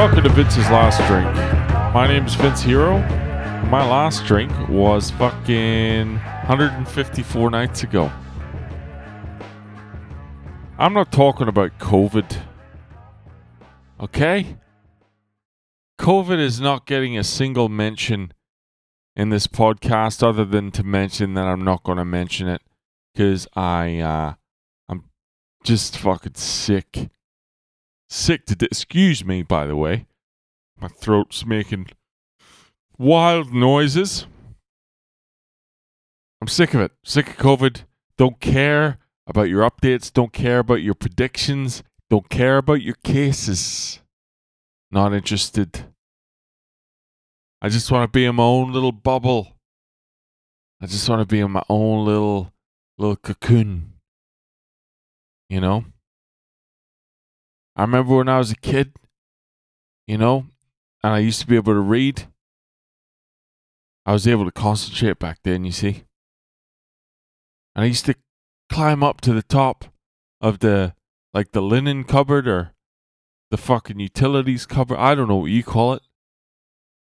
welcome to Vince's Last Drink. My name is Vince Hero. My last drink was fucking 154 nights ago. I'm not talking about COVID. Okay? COVID is not getting a single mention in this podcast other than to mention that I'm not going to mention it because I, uh, I'm just fucking sick. Sick to, excuse me, by the way. My throat's making wild noises. I'm sick of it. Sick of COVID. Don't care about your updates. Don't care about your predictions. Don't care about your cases. Not interested. I just want to be in my own little bubble. I just want to be in my own little little cocoon. You know? I remember when I was a kid, you know, and I used to be able to read. I was able to concentrate back then, you see. And I used to climb up to the top of the like the linen cupboard or the fucking utilities cupboard. I don't know what you call it.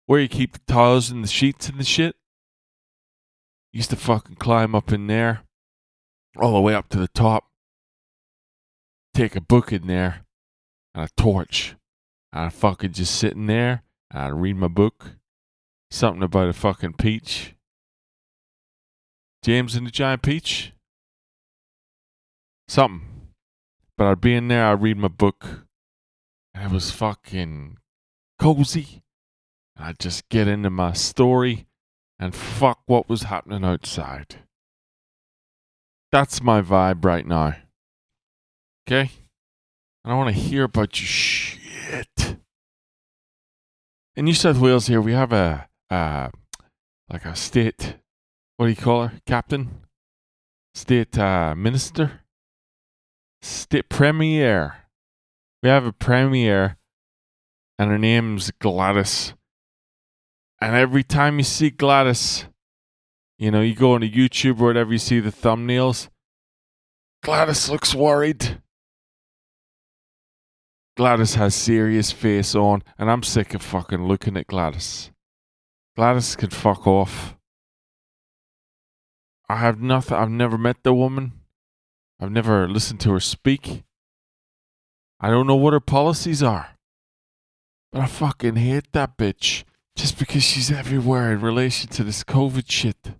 Where you keep the towels and the sheets and the shit. Used to fucking climb up in there. All the way up to the top. Take a book in there and a torch. And I fucking just sitting there and I read my book. Something about a fucking peach. James and the Giant Peach? Something. But I'd be in there, I'd read my book. And it was fucking cozy. And I'd just get into my story and fuck what was happening outside. That's my vibe right now. Okay? I don't want to hear about your shit. In New South Wales here, we have a, uh, like a state, what do you call her? Captain? State uh, minister? State premier. We have a premier, and her name's Gladys. And every time you see Gladys, you know, you go on YouTube or whatever, you see the thumbnails. Gladys looks worried. Gladys has serious face on, and I'm sick of fucking looking at Gladys. Gladys can fuck off. I have nothing. I've never met the woman. I've never listened to her speak. I don't know what her policies are. But I fucking hate that bitch just because she's everywhere in relation to this COVID shit.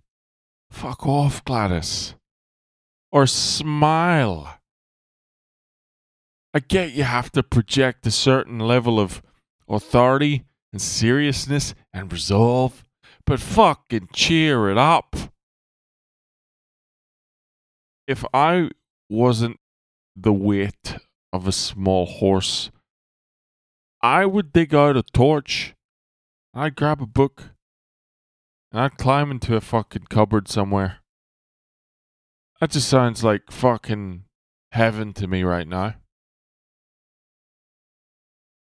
Fuck off, Gladys. Or smile. I get you have to project a certain level of authority and seriousness and resolve, but fucking cheer it up. If I wasn't the weight of a small horse, I would dig out a torch, I'd grab a book, and I'd climb into a fucking cupboard somewhere. That just sounds like fucking heaven to me right now.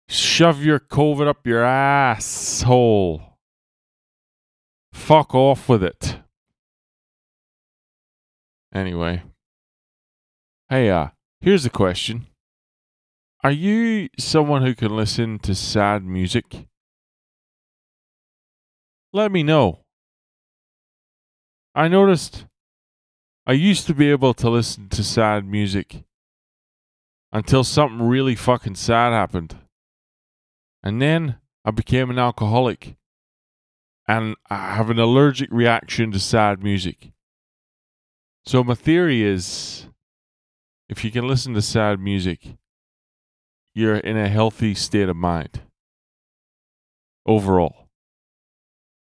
Shove your COVID up your asshole. Fuck off with it. Anyway. Hey, uh, here's a question. Are you someone who can listen to sad music? Let me know. I noticed I used to be able to listen to sad music until something really fucking sad happened. And then I became an alcoholic and I have an allergic reaction to sad music. So my theory is if you can listen to sad music, you're in a healthy state of mind overall.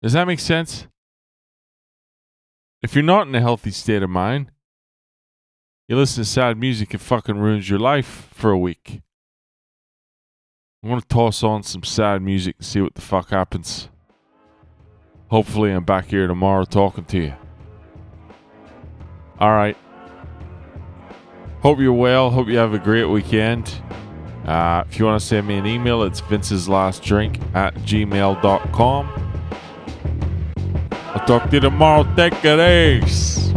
Does that make sense? If you're not in a healthy state of mind, you listen to sad music, it fucking ruins your life for a week. I'm going to toss on some sad music and see what the fuck happens. Hopefully, I'm back here tomorrow talking to you. All right. Hope you're well. Hope you have a great weekend. Uh, if you want to send me an email, it's Vince's Last Drink at gmail.com. I'll talk to you tomorrow. Take it easy.